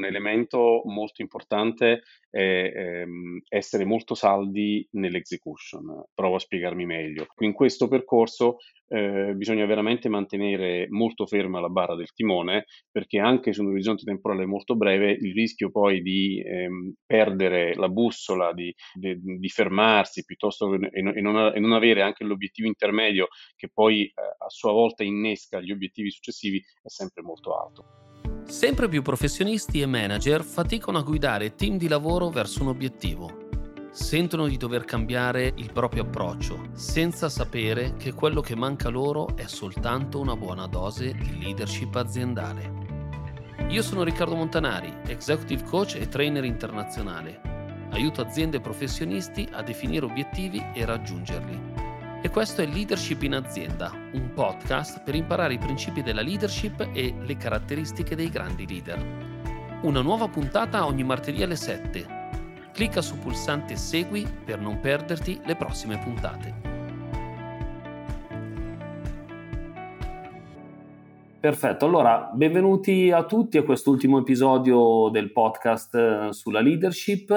un elemento molto importante è ehm, essere molto saldi nell'execution. Provo a spiegarmi meglio. In questo percorso eh, bisogna veramente mantenere molto ferma la barra del timone perché anche su un orizzonte temporale molto breve il rischio poi di ehm, perdere la bussola, di, di, di fermarsi piuttosto che e non, e non, avere anche l'obiettivo intermedio che poi eh, a sua volta innesca gli obiettivi successivi è sempre molto alto. Sempre più professionisti e manager faticano a guidare team di lavoro verso un obiettivo. Sentono di dover cambiare il proprio approccio, senza sapere che quello che manca loro è soltanto una buona dose di leadership aziendale. Io sono Riccardo Montanari, executive coach e trainer internazionale. Aiuto aziende e professionisti a definire obiettivi e raggiungerli e questo è Leadership in azienda, un podcast per imparare i principi della leadership e le caratteristiche dei grandi leader. Una nuova puntata ogni martedì alle 7. Clicca sul pulsante Segui per non perderti le prossime puntate. Perfetto, allora benvenuti a tutti a quest'ultimo episodio del podcast eh, sulla leadership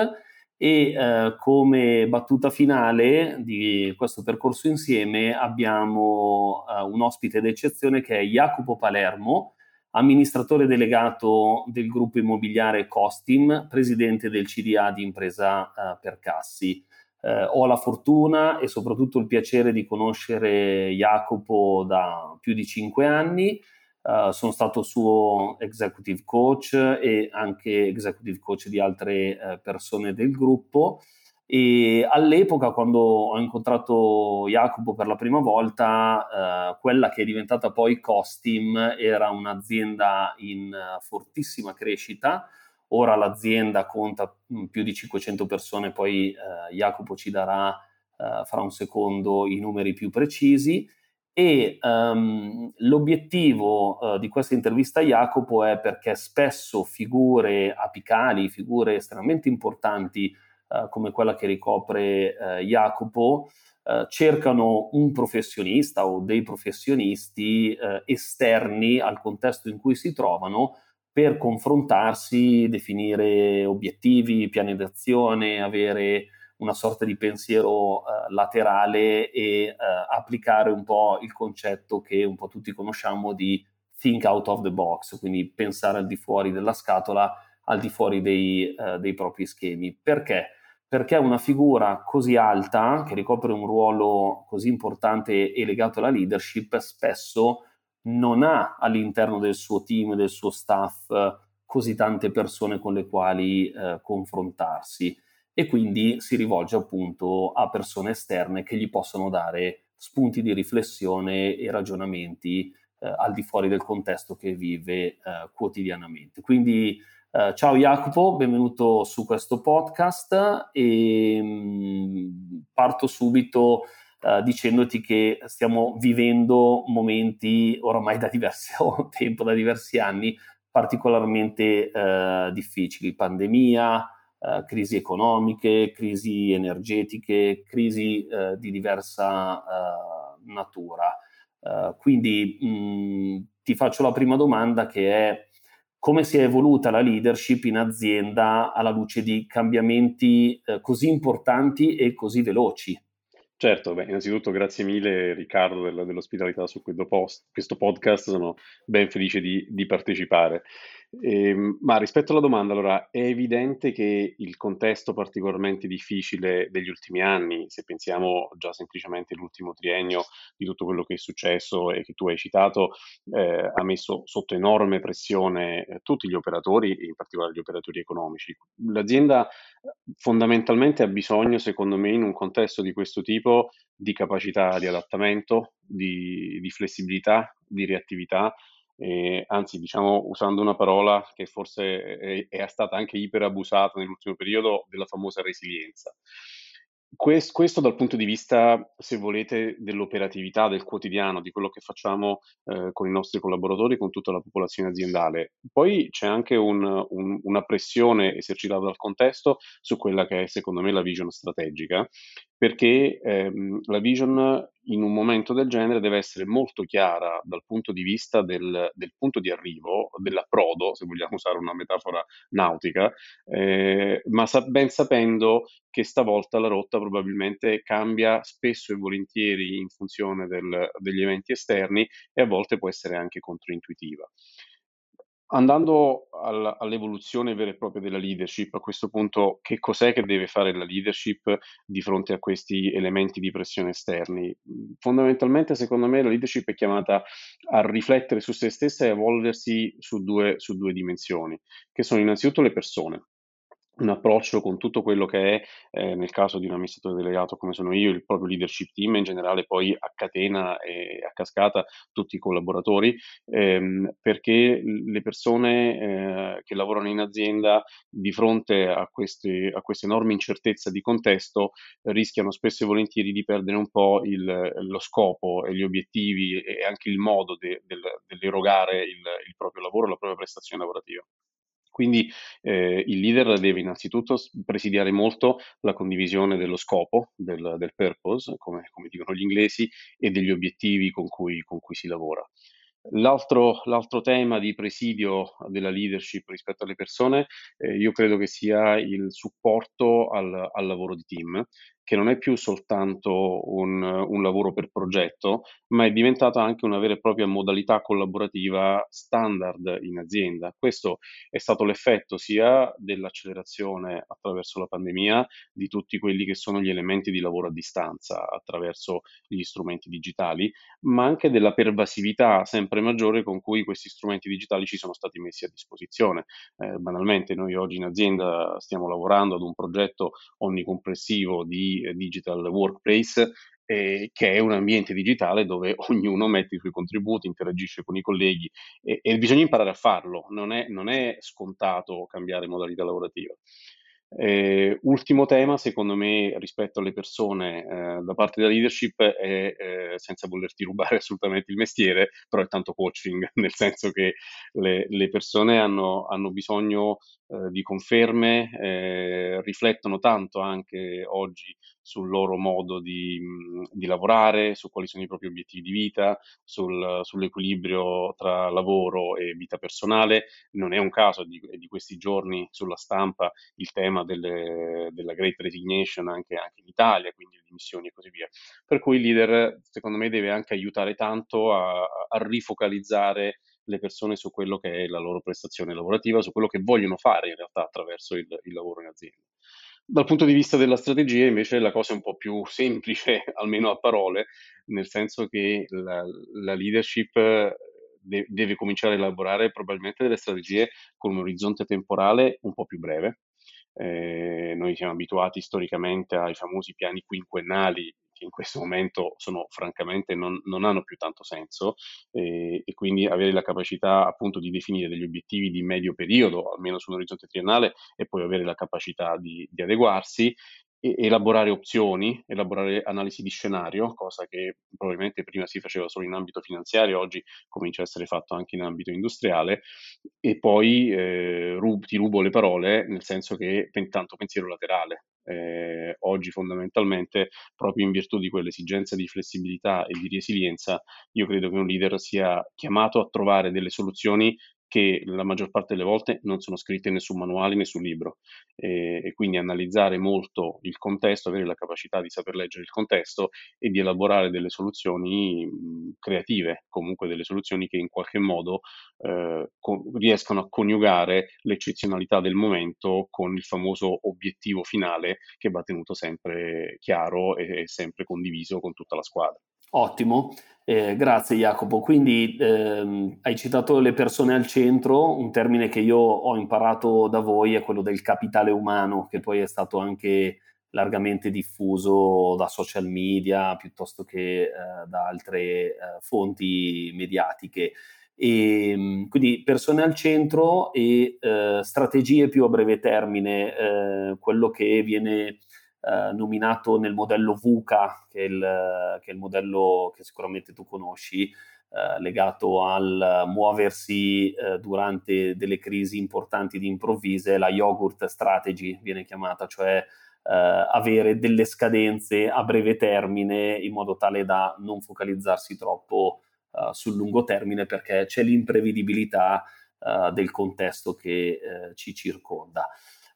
e eh, come battuta finale di questo percorso insieme abbiamo eh, un ospite d'eccezione che è Jacopo Palermo, amministratore delegato del gruppo immobiliare Costim, presidente del CDA di impresa eh, Percassi. Eh, ho la fortuna e soprattutto il piacere di conoscere Jacopo da più di cinque anni Uh, sono stato suo executive coach e anche executive coach di altre uh, persone del gruppo. E all'epoca quando ho incontrato Jacopo per la prima volta uh, quella che è diventata poi Costim era un'azienda in fortissima crescita. Ora l'azienda conta mm, più di 500 persone poi Jacopo ci darà fra un secondo i numeri più precisi e um, l'obiettivo uh, di questa intervista a Jacopo è perché spesso figure apicali, figure estremamente importanti uh, come quella che ricopre uh, Jacopo, cercano un professionista o dei professionisti esterni al contesto in cui si trovano per confrontarsi, definire obiettivi, piani d'azione, avere una sorta di pensiero uh, laterale e uh, applicare un po' il concetto che un po' tutti conosciamo di think out of the box, quindi pensare al di fuori della scatola, al di fuori dei, uh, dei propri schemi. Perché? Perché una figura così alta, che ricopre un ruolo così importante e legato alla leadership, spesso non ha all'interno del suo team, del suo staff, così tante persone con le quali eh, confrontarsi e quindi si rivolge appunto a persone esterne che gli possono dare spunti di riflessione e ragionamenti eh, al di fuori del contesto che vive eh, quotidianamente. Quindi eh, ciao Jacopo, benvenuto su questo podcast e mh, mm, parto subito Uh, dicendoti che stiamo vivendo momenti oramai da diverso tempo, da diversi anni, particolarmente uh, difficili, pandemia, uh, crisi economiche, crisi energetiche, crisi uh, di diversa uh, natura. quindi mh, ti faccio la prima domanda che è come si è evoluta la leadership in azienda alla luce di cambiamenti così importanti e così veloci? Certo, beh, innanzitutto grazie mille Riccardo del, dell'ospitalità su questo, post, questo podcast, sono ben felice di, di partecipare. Eh, ma rispetto alla domanda, allora, è evidente che il contesto particolarmente difficile degli ultimi anni, se pensiamo già semplicemente all'ultimo triennio di tutto quello che è successo e che tu hai citato, eh, ha messo sotto enorme pressione eh, tutti gli operatori in particolare gli operatori economici. L'azienda fondamentalmente ha bisogno, secondo me, in un contesto di questo tipo, di capacità di adattamento, di, di flessibilità, di reattività eh, anzi diciamo usando una parola che forse è, è stata anche iperabusata nell'ultimo periodo, della famosa resilienza. Questo, questo, dal punto di vista, se volete, dell'operatività, del quotidiano, di quello che facciamo eh, con i nostri collaboratori, con tutta la popolazione aziendale. Poi c'è anche un, un, una pressione esercitata dal contesto su quella che è, secondo me, la vision strategica, perché ehm, la vision in un momento del genere deve essere molto chiara dal punto di vista del, del punto di arrivo, dell'approdo, se vogliamo usare una metafora nautica, eh, ma sa- ben sapendo che stavolta la rotta probabilmente cambia spesso e volentieri in funzione del, degli eventi esterni e a volte può essere anche controintuitiva. Andando al- all'evoluzione vera e propria della leadership, a questo punto che cos'è che deve fare la leadership di fronte a questi elementi di pressione esterni? Fondamentalmente, secondo me, la leadership è chiamata a riflettere su se stessa e evolversi su due, su due dimensioni, che sono innanzitutto le persone un approccio con tutto quello che è, eh, nel caso di un amministratore delegato come sono io, il proprio leadership team, in generale poi a catena e a cascata tutti i collaboratori, ehm, perché le persone eh, che lavorano in azienda di fronte a queste, a queste enormi incertezze di contesto rischiano spesso e volentieri di perdere un po' il, lo scopo e gli obiettivi e anche il modo de, del, dell'erogare il, il proprio lavoro, la propria prestazione lavorativa. Quindi eh, il leader deve innanzitutto presidiare molto la condivisione dello scopo, del, del purpose, come, come, dicono gli inglesi, e degli obiettivi con cui, con cui si lavora. L'altro, l'altro, tema di presidio della leadership rispetto alle persone, eh, io credo che sia il supporto al, al lavoro di team che non è più soltanto un, un, lavoro per progetto, ma è diventata anche una vera e propria modalità collaborativa standard in azienda. Questo è stato l'effetto sia dell'accelerazione attraverso la pandemia di tutti quelli che sono gli elementi di lavoro a distanza attraverso gli strumenti digitali, ma anche della pervasività sempre maggiore con cui questi strumenti digitali ci sono stati messi a disposizione. Eh, banalmente noi oggi in azienda stiamo lavorando ad un progetto onnicompressivo di digital workplace, eh, che è un ambiente digitale dove ognuno mette i suoi contributi, interagisce con i colleghi e, e bisogna imparare a farlo, non è, non è scontato cambiare modalità lavorativa. Eh, ultimo tema, secondo me, rispetto alle persone eh, da parte della leadership è, eh, senza volerti rubare assolutamente il mestiere, però è tanto coaching, nel senso che le, le persone hanno, hanno bisogno eh, di conferme, eh, riflettono tanto anche oggi sul loro modo di, di, lavorare, su quali sono i propri obiettivi di vita, sul, sull'equilibrio tra lavoro e vita personale. Non è un caso di, di questi giorni sulla stampa il tema delle, della Great Resignation anche, anche, in Italia, quindi le dimissioni e così via. Per cui il leader, secondo me, deve anche aiutare tanto a, a rifocalizzare le persone su quello che è la loro prestazione lavorativa, su quello che vogliono fare in realtà attraverso il, il lavoro in azienda. Dal punto di vista della strategia, invece, la cosa è un po' più semplice, almeno a parole, nel senso che la, la leadership de- deve cominciare a elaborare probabilmente delle strategie con un orizzonte temporale un po' più breve. Eh, noi siamo abituati storicamente ai famosi piani quinquennali in questo momento sono francamente non, non hanno più tanto senso eh, e quindi avere la capacità appunto di definire degli obiettivi di medio periodo, almeno su un orizzonte triennale, e poi avere la capacità di, di adeguarsi elaborare opzioni, elaborare analisi di scenario, cosa che probabilmente prima si faceva solo in ambito finanziario, oggi comincia a essere fatto anche in ambito industriale, e poi eh, rub, ti rubo le parole, nel senso che tanto pensiero laterale. Eh, oggi fondamentalmente, proprio in virtù di quell'esigenza di flessibilità e di resilienza, io credo che un leader sia chiamato a trovare delle soluzioni che la maggior parte delle volte non sono scritte né su manuali né su libro e, e, quindi analizzare molto il contesto, avere la capacità di saper leggere il contesto e di elaborare delle soluzioni creative, comunque delle soluzioni che in qualche modo eh, con, riescano a coniugare l'eccezionalità del momento con il famoso obiettivo finale che va tenuto sempre chiaro e, e sempre condiviso con tutta la squadra. Ottimo, eh, grazie Jacopo. Quindi ehm, hai citato le persone al centro, un termine che io ho imparato da voi è quello del capitale umano, che poi è stato anche largamente diffuso da social media piuttosto che eh, da altre eh, fonti mediatiche. E, ehm, quindi persone al centro e eh, strategie più a breve termine, eh, quello che viene eh, nominato nel modello VUCA, che è, il, che è, il, modello che sicuramente tu conosci, eh, legato al muoversi eh, durante delle crisi importanti ed improvvise, la yogurt strategy viene chiamata, cioè avere delle scadenze a breve termine in modo tale da non focalizzarsi troppo uh, sul lungo termine perché c'è l'imprevedibilità uh, del contesto che ci circonda.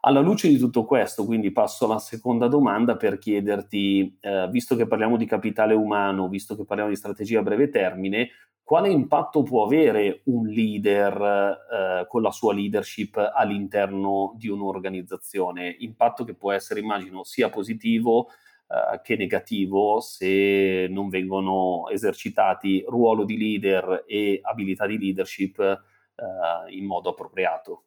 Alla luce di tutto questo, quindi passo alla seconda domanda per chiederti, eh, visto che parliamo di capitale umano, visto che parliamo di strategia a breve termine, quale impatto può avere un leader eh, con la sua leadership all'interno di un'organizzazione? Impatto che può essere, immagino, sia positivo eh, che negativo se non vengono esercitati ruolo di leader e abilità di leadership eh, in modo appropriato.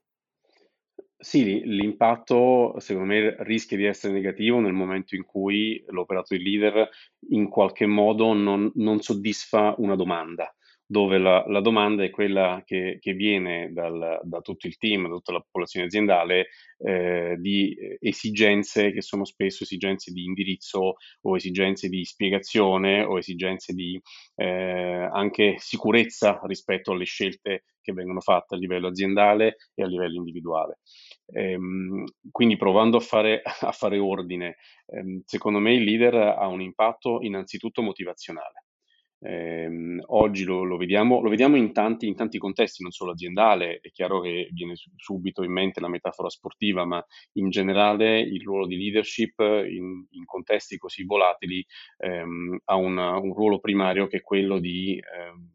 Sì, l'impatto secondo me rischia di essere negativo nel momento in cui l'operato di leader in qualche modo non, non soddisfa una domanda dove la, la, domanda è quella che, che viene dal, da tutto il team, da tutta la popolazione aziendale, eh, di esigenze che sono spesso esigenze di indirizzo o esigenze di spiegazione o esigenze di eh, anche sicurezza rispetto alle scelte che vengono fatte a livello aziendale e a livello individuale. Ehm, quindi provando a fare, a fare ordine, ehm, secondo me il leader ha un impatto innanzitutto motivazionale Ehm, oggi lo, lo, vediamo, lo vediamo in tanti, in tanti, contesti, non solo aziendale, è chiaro che viene subito in mente la metafora sportiva, ma in generale il ruolo di leadership in, in contesti così volatili ehm, ha una, un ruolo primario che è quello di ehm,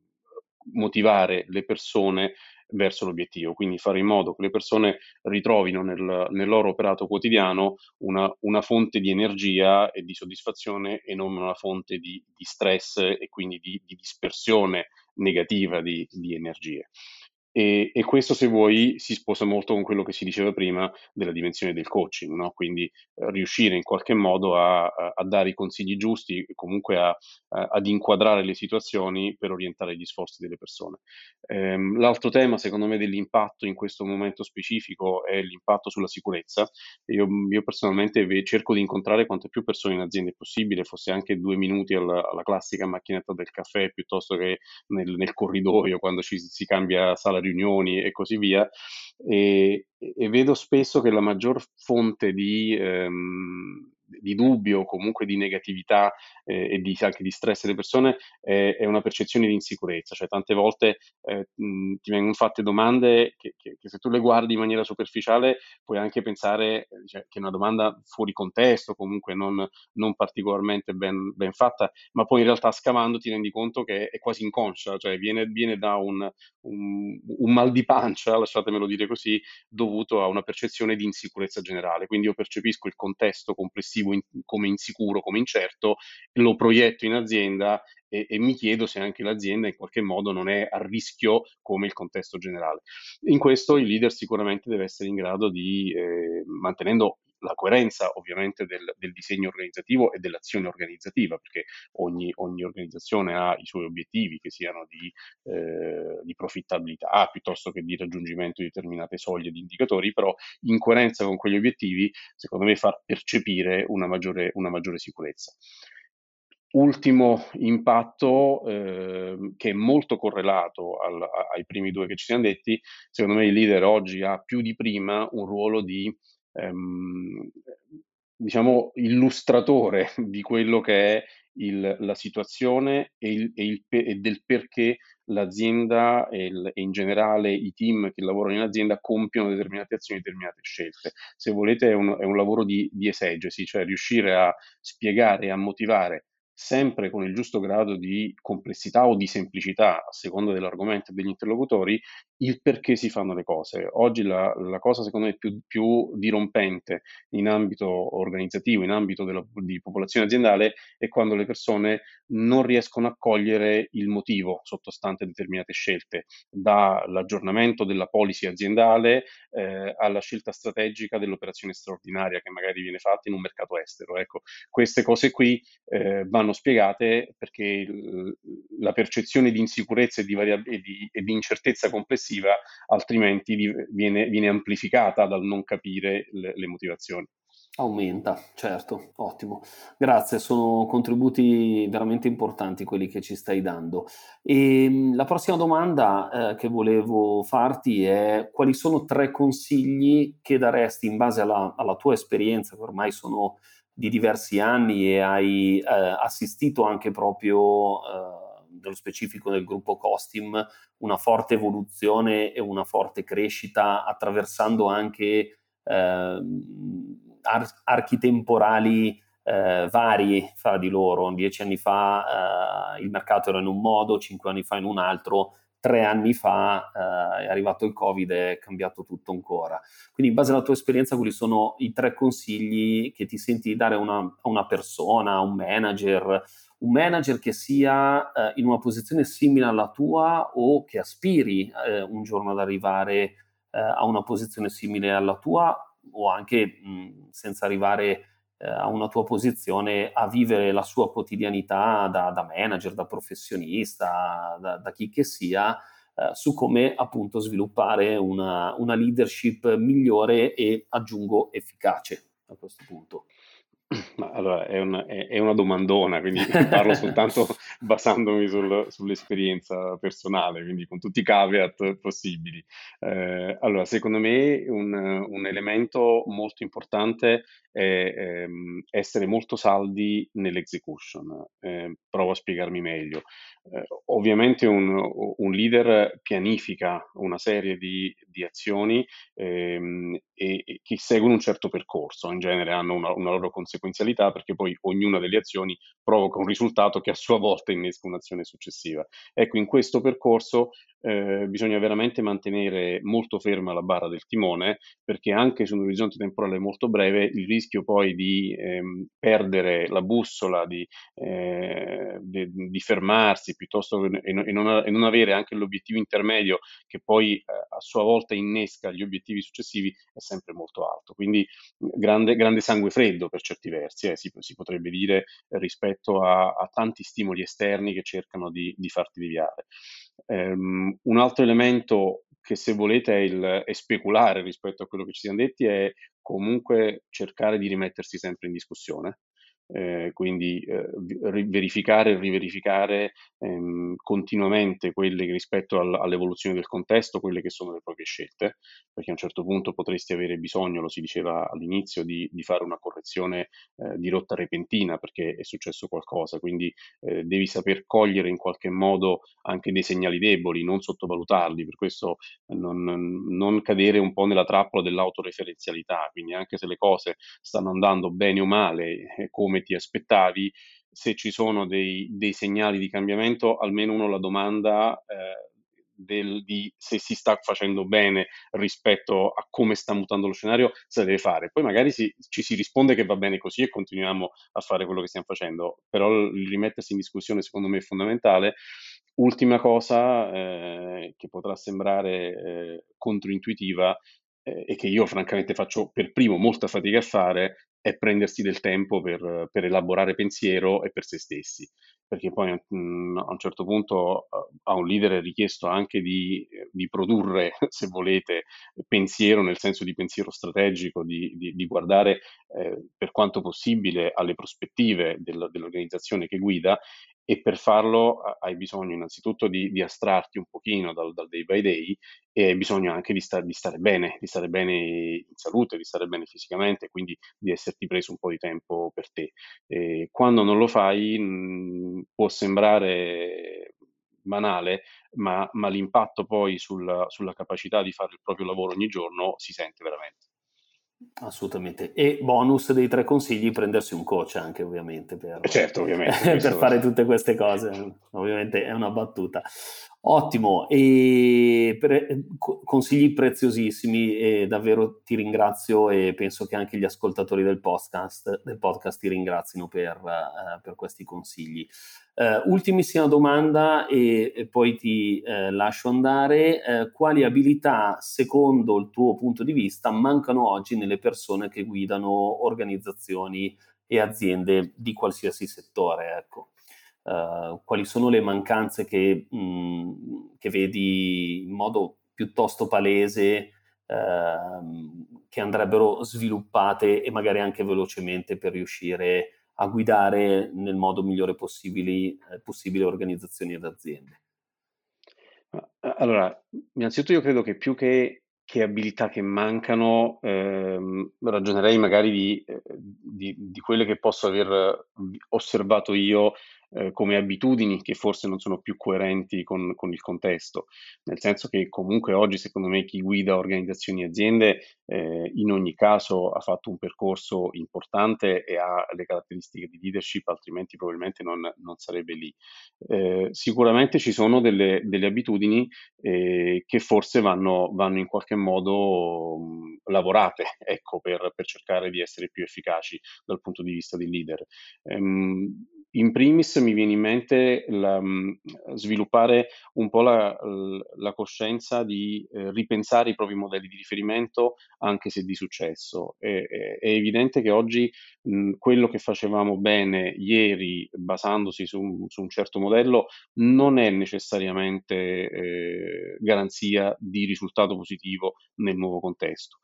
motivare le persone verso l'obiettivo, quindi fare in modo che le persone ritrovino nel, nel loro operato quotidiano una, una, fonte di energia e di soddisfazione e non una fonte di, di stress e quindi di, di dispersione negativa di, di energie. E, e, questo, se vuoi, si sposa molto con quello che si diceva prima della dimensione del coaching, no? quindi eh, riuscire in qualche modo a, a, a, dare i consigli giusti comunque a, ad inquadrare le situazioni per orientare gli sforzi delle persone. Ehm, l'altro tema, secondo me, dell'impatto in questo momento specifico è l'impatto sulla sicurezza. Io, io personalmente cerco di incontrare quante più persone in azienda possibile, fosse anche due minuti alla, alla classica macchinetta del caffè piuttosto che nel, nel corridoio quando ci si cambia sala riunioni e così via, e, e vedo spesso che la maggior fonte di, ehm, di dubbio comunque di negatività eh, e di, anche di stress delle persone è, è, una percezione di insicurezza, cioè tante volte eh, mh, ti vengono fatte domande che, che, che, se tu le guardi in maniera superficiale puoi anche pensare eh, cioè, che è una domanda fuori contesto, comunque non, non particolarmente ben, ben, fatta, ma poi in realtà scavando ti rendi conto che è quasi inconscia, cioè viene, viene da un, un, un mal di pancia, lasciatemelo dire così, dovuto a una percezione di insicurezza generale. Quindi io percepisco il contesto complessivo in, come insicuro, come incerto, lo proietto in azienda e, e, mi chiedo se anche l'azienda in qualche modo non è a rischio come il contesto generale. In questo il leader sicuramente deve essere in grado di, eh, mantenendo la coerenza ovviamente del, del, disegno organizzativo e dell'azione organizzativa, perché ogni, ogni, organizzazione ha i suoi obiettivi, che siano di, eh, di, profittabilità piuttosto che di raggiungimento di determinate soglie di indicatori, però in coerenza con quegli obiettivi, secondo me, far percepire una maggiore, una maggiore sicurezza. Ultimo impatto eh, che è molto correlato al, ai primi due che ci siamo detti, secondo me il leader oggi ha più di prima un ruolo di ehm, diciamo, illustratore di quello che è il, la situazione e, il, e, il, e, del perché l'azienda e, e, in generale i team che lavorano in azienda compiono determinate azioni, determinate scelte. Se volete è un, è un lavoro di, di esegesi, cioè riuscire a spiegare e a motivare sempre con il giusto grado di complessità o di semplicità, a seconda dell'argomento e degli interlocutori, il perché si fanno le cose. Oggi la, la cosa, secondo me, più, più, dirompente in ambito organizzativo, in ambito della, di popolazione aziendale, è quando le persone non riescono a cogliere il motivo sottostante determinate scelte, dall'aggiornamento della policy aziendale eh, alla scelta strategica dell'operazione straordinaria che magari viene fatta in un mercato estero. Ecco, queste cose qui eh, vanno spiegate perché il, la percezione di insicurezza e di, variab- e di, e di incertezza complessiva altrimenti viene, viene, amplificata dal non capire le, le motivazioni. Aumenta, certo, ottimo. Grazie, sono contributi veramente importanti quelli che ci stai dando. E ehm, la prossima domanda eh, che volevo farti è quali sono tre consigli che daresti in base alla, alla tua esperienza, che ormai sono di diversi anni e hai eh, assistito anche proprio, eh, nello specifico nel gruppo Costim, una forte evoluzione e una forte crescita attraversando anche... Eh, ar- archi temporali eh, vari fra di loro. Dieci anni fa eh, il mercato era in un modo, cinque anni fa in un altro, tre anni fa eh, è arrivato il Covid e è cambiato tutto ancora. Quindi, in base alla tua esperienza, quali sono i tre consigli che ti senti di dare a una, a una persona, a un manager? Un manager che sia eh, in una posizione simile alla tua o che aspiri eh, un giorno ad arrivare eh, a una posizione simile alla tua o anche mh, senza arrivare eh, a una tua posizione a vivere la sua quotidianità da, da manager, da professionista, da, da chi che sia, eh, su come appunto sviluppare una, una leadership migliore e aggiungo efficace a questo punto. Ma allora è una, è, è una domandona, quindi parlo soltanto basandomi sul- sull'esperienza personale, quindi con tutti i caveat possibili. Eh, allora, secondo me un, un elemento molto importante è ehm, essere molto saldi nell'execution. Eh, provo a spiegarmi meglio. Eh, ovviamente un, un leader pianifica una serie di, di azioni ehm, e, e che seguono un certo percorso, in genere hanno una, una loro conseguenzialità perché poi ognuna delle azioni provoca un risultato che a sua volta innesca un'azione successiva. Ecco, in questo percorso eh, bisogna veramente mantenere molto ferma la barra del timone perché anche su un orizzonte temporale molto breve il rischio poi di ehm, perdere la bussola, di, eh, di, di fermarsi piuttosto che, e, non, e, non, avere anche l'obiettivo intermedio che poi eh, a sua volta innesca gli obiettivi successivi è sempre molto alto. Quindi grande, grande sangue freddo per certi versi, eh, si, si, potrebbe dire rispetto a, a, tanti stimoli esterni che cercano di, di farti deviare. Um, un altro elemento che se volete è, il, è, speculare rispetto a quello che ci siamo detti è comunque cercare di rimettersi sempre in discussione eh, quindi eh, verificare e riverificare ehm, continuamente quelle rispetto al, all'evoluzione del contesto, quelle che sono le proprie scelte, perché a un certo punto potresti avere bisogno, lo si diceva all'inizio, di, di fare una correzione eh, di rotta repentina perché è successo qualcosa, quindi eh, devi saper cogliere in qualche modo anche dei segnali deboli, non sottovalutarli, per questo non, non cadere un po' nella trappola dell'autoreferenzialità, quindi anche se le cose stanno andando bene o male, eh, come come ti aspettavi, se ci sono dei, dei segnali di cambiamento, almeno uno la domanda eh, del, di se si sta facendo bene rispetto a come sta mutando lo scenario, se deve fare. Poi magari si, ci si risponde che va bene così e continuiamo a fare quello che stiamo facendo, però il rimettersi in discussione secondo me è fondamentale. Ultima cosa eh, che potrà sembrare eh, controintuitiva eh, e che io francamente faccio per primo molta fatica a fare è prendersi del tempo per, per, elaborare pensiero e per se stessi, perché poi mh, mm, a un certo punto uh, a un leader è richiesto anche di, di, produrre, se volete, pensiero nel senso di pensiero strategico, di, di, di guardare eh, per quanto possibile alle prospettive del, dell'organizzazione che guida e per farlo hai bisogno innanzitutto di, di astrarti un pochino dal, dal, day by day e hai bisogno anche di, sta, di, stare bene, di stare bene in salute, di stare bene fisicamente, quindi di esserti preso un po' di tempo per te. E quando non lo fai mh, può sembrare banale, ma, ma l'impatto poi sulla, sulla capacità di fare il proprio lavoro ogni giorno si sente veramente. Assolutamente. E bonus dei tre consigli, prendersi un coach anche ovviamente per, certo, ovviamente, per fare tutte queste cose. Ovviamente è una battuta. Ottimo, e pre- consigli preziosissimi e davvero ti ringrazio e penso che anche gli ascoltatori del podcast, del podcast ti ringrazino per, uh, per questi consigli. Uh, ultimissima domanda e, e poi ti uh, lascio andare. quali abilità, secondo il tuo punto di vista, mancano oggi nelle persone che guidano organizzazioni e aziende di qualsiasi settore? Ecco. Uh, quali sono le mancanze che, mh, che, vedi in modo piuttosto palese uh, che andrebbero sviluppate e magari anche velocemente per riuscire a guidare nel modo migliore possibile, eh, possibile organizzazioni ed aziende? Allora, innanzitutto io credo che più che che abilità che mancano, ehm, ragionerei magari di, eh, di, di quelle che posso aver osservato io eh, come abitudini che forse non sono più coerenti con, con, il contesto, nel senso che comunque oggi secondo me chi guida organizzazioni e aziende eh, in ogni caso ha fatto un percorso importante e ha le caratteristiche di leadership, altrimenti probabilmente non, non sarebbe lì. Eh, sicuramente ci sono delle, delle abitudini eh, che forse vanno, vanno, in qualche modo mh, lavorate ecco, per, per, cercare di essere più efficaci dal punto di vista del leader. Ehm, in primis mi viene in mente la, mhmm, sviluppare un po' la, la coscienza di eh, ripensare i propri modelli di riferimento, anche se di successo. È, è, è evidente che oggi mh, mhmm, quello che facevamo bene ieri, basandosi su, su un certo modello, non è necessariamente eh, garanzia di risultato positivo nel nuovo contesto.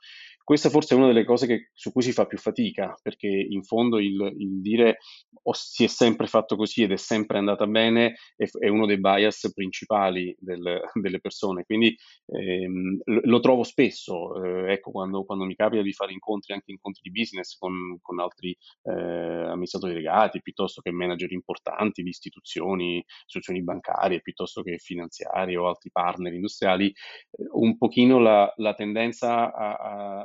Questa forse è una delle cose che, su cui si fa più fatica, perché in fondo il, il dire o si è sempre fatto così ed è sempre andata bene è, è uno dei bias principali del, delle persone. Quindi ehm, lo trovo spesso, eh, ecco, quando, quando, mi capita di fare incontri, anche incontri di business con, con altri eh, amministratori legati, piuttosto che manager importanti di istituzioni, istituzioni bancarie, piuttosto che finanziarie o altri partner industriali, eh, un pochino la, la tendenza a,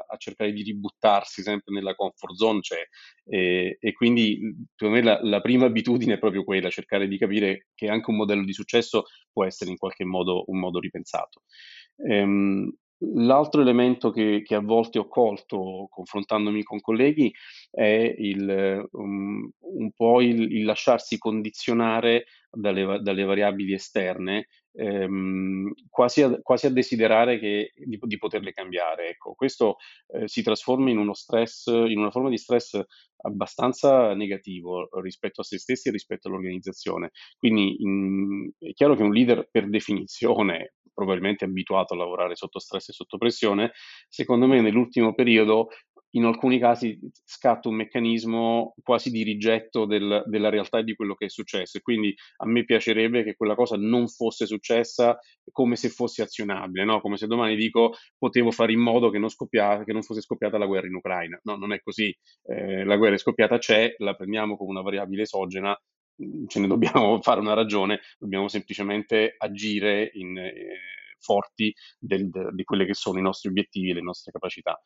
a, cercare di ributtarsi sempre nella comfort zone c'è e, e quindi secondo me la, la, prima abitudine è proprio quella, cercare di capire che anche un modello di successo può essere in qualche modo un modo ripensato. Ehm, L'altro elemento che, che, a volte ho colto confrontandomi con colleghi è il, um, un po' il, il, lasciarsi condizionare dalle, dalle variabili esterne, ehm, quasi, a, quasi, a, desiderare che, di, di, poterle cambiare. Ecco, questo eh, si trasforma in uno stress, in una forma di stress abbastanza negativo rispetto a se stessi e rispetto all'organizzazione. Quindi in, è chiaro che un leader per definizione probabilmente abituato a lavorare sotto stress e sotto pressione, secondo me nell'ultimo periodo in alcuni casi scatta un meccanismo quasi di rigetto del, della realtà e di quello che è successo. E quindi a me piacerebbe che quella cosa non fosse successa come se fosse azionabile, no? come se domani dico potevo fare in modo che non, che non fosse scoppiata la guerra in Ucraina. No, non è così. Eh, la guerra è scoppiata, c'è, la prendiamo come una variabile esogena, mm, ce ne dobbiamo fare una ragione, dobbiamo semplicemente agire in, eh, forti del, de, di quelli che sono i nostri obiettivi e le nostre capacità.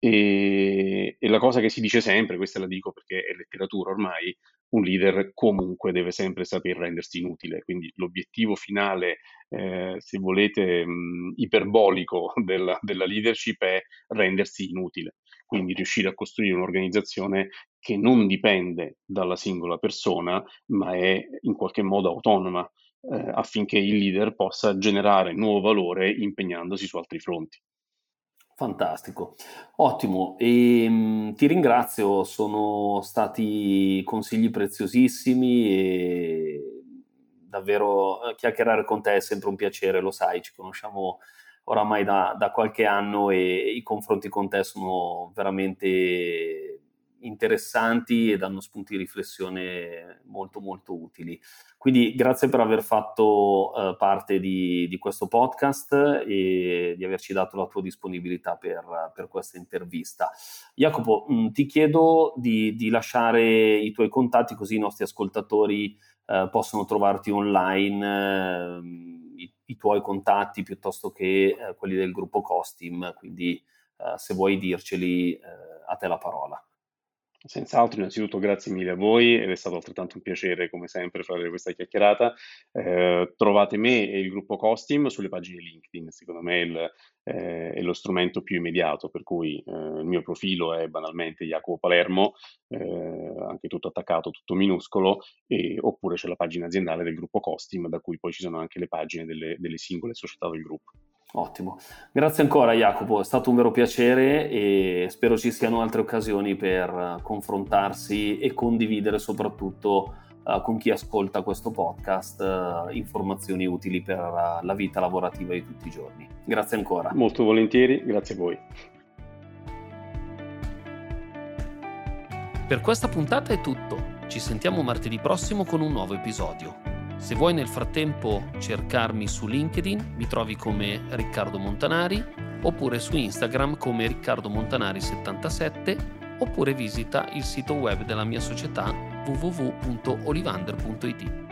E, e, la cosa che si dice sempre, questa la dico perché è letteratura ormai, un leader comunque deve sempre saper rendersi inutile, quindi l'obiettivo finale, eh, se volete, mh, iperbolico della, della leadership è rendersi inutile, quindi riuscire a costruire un'organizzazione che non dipende dalla singola persona, ma è in qualche modo autonoma, eh, affinché il leader possa generare nuovo valore impegnandosi su altri fronti. Fantastico, ottimo, e, ehm, mh, ti ringrazio, sono stati consigli preziosissimi e davvero eh, chiacchierare con te è sempre un piacere, lo sai, ci conosciamo oramai da, da qualche anno e i confronti con te sono veramente interessanti e danno spunti di riflessione molto molto utili. Quindi grazie per aver fatto uh, parte di, di, questo podcast e di averci dato la tua disponibilità per, per questa intervista. Jacopo, mh, mm, ti chiedo di, di, lasciare i tuoi contatti così i nostri ascoltatori uh, possono trovarti online, uh, i, i, tuoi contatti piuttosto che quelli del gruppo Costim, quindi se vuoi dirceli a te la parola. Senz'altro, innanzitutto grazie mille a voi è stato altrettanto un piacere, come sempre, fare questa chiacchierata. Eh, trovate me e il gruppo Costim sulle pagine LinkedIn, secondo me il, eh, è lo strumento più immediato, per cui eh, il mio profilo è banalmente Jacopo Palermo, eh, anche tutto attaccato, tutto minuscolo, e, oppure c'è la pagina aziendale del gruppo Costim, da cui poi ci sono anche le pagine delle, delle singole società del gruppo. Ottimo, grazie ancora Jacopo, è stato un vero piacere e spero ci siano altre occasioni per eh, confrontarsi e condividere soprattutto uh, con chi ascolta questo podcast uh, informazioni utili per uh, la vita lavorativa di tutti i giorni. Grazie ancora. Molto volentieri, grazie a voi. Per questa puntata è tutto, ci sentiamo martedì prossimo con un nuovo episodio. Se vuoi nel frattempo cercarmi su LinkedIn, mi trovi come Riccardo Montanari, oppure su Instagram come Riccardo Montanari77, oppure visita il sito web della mia società www.olivander.it.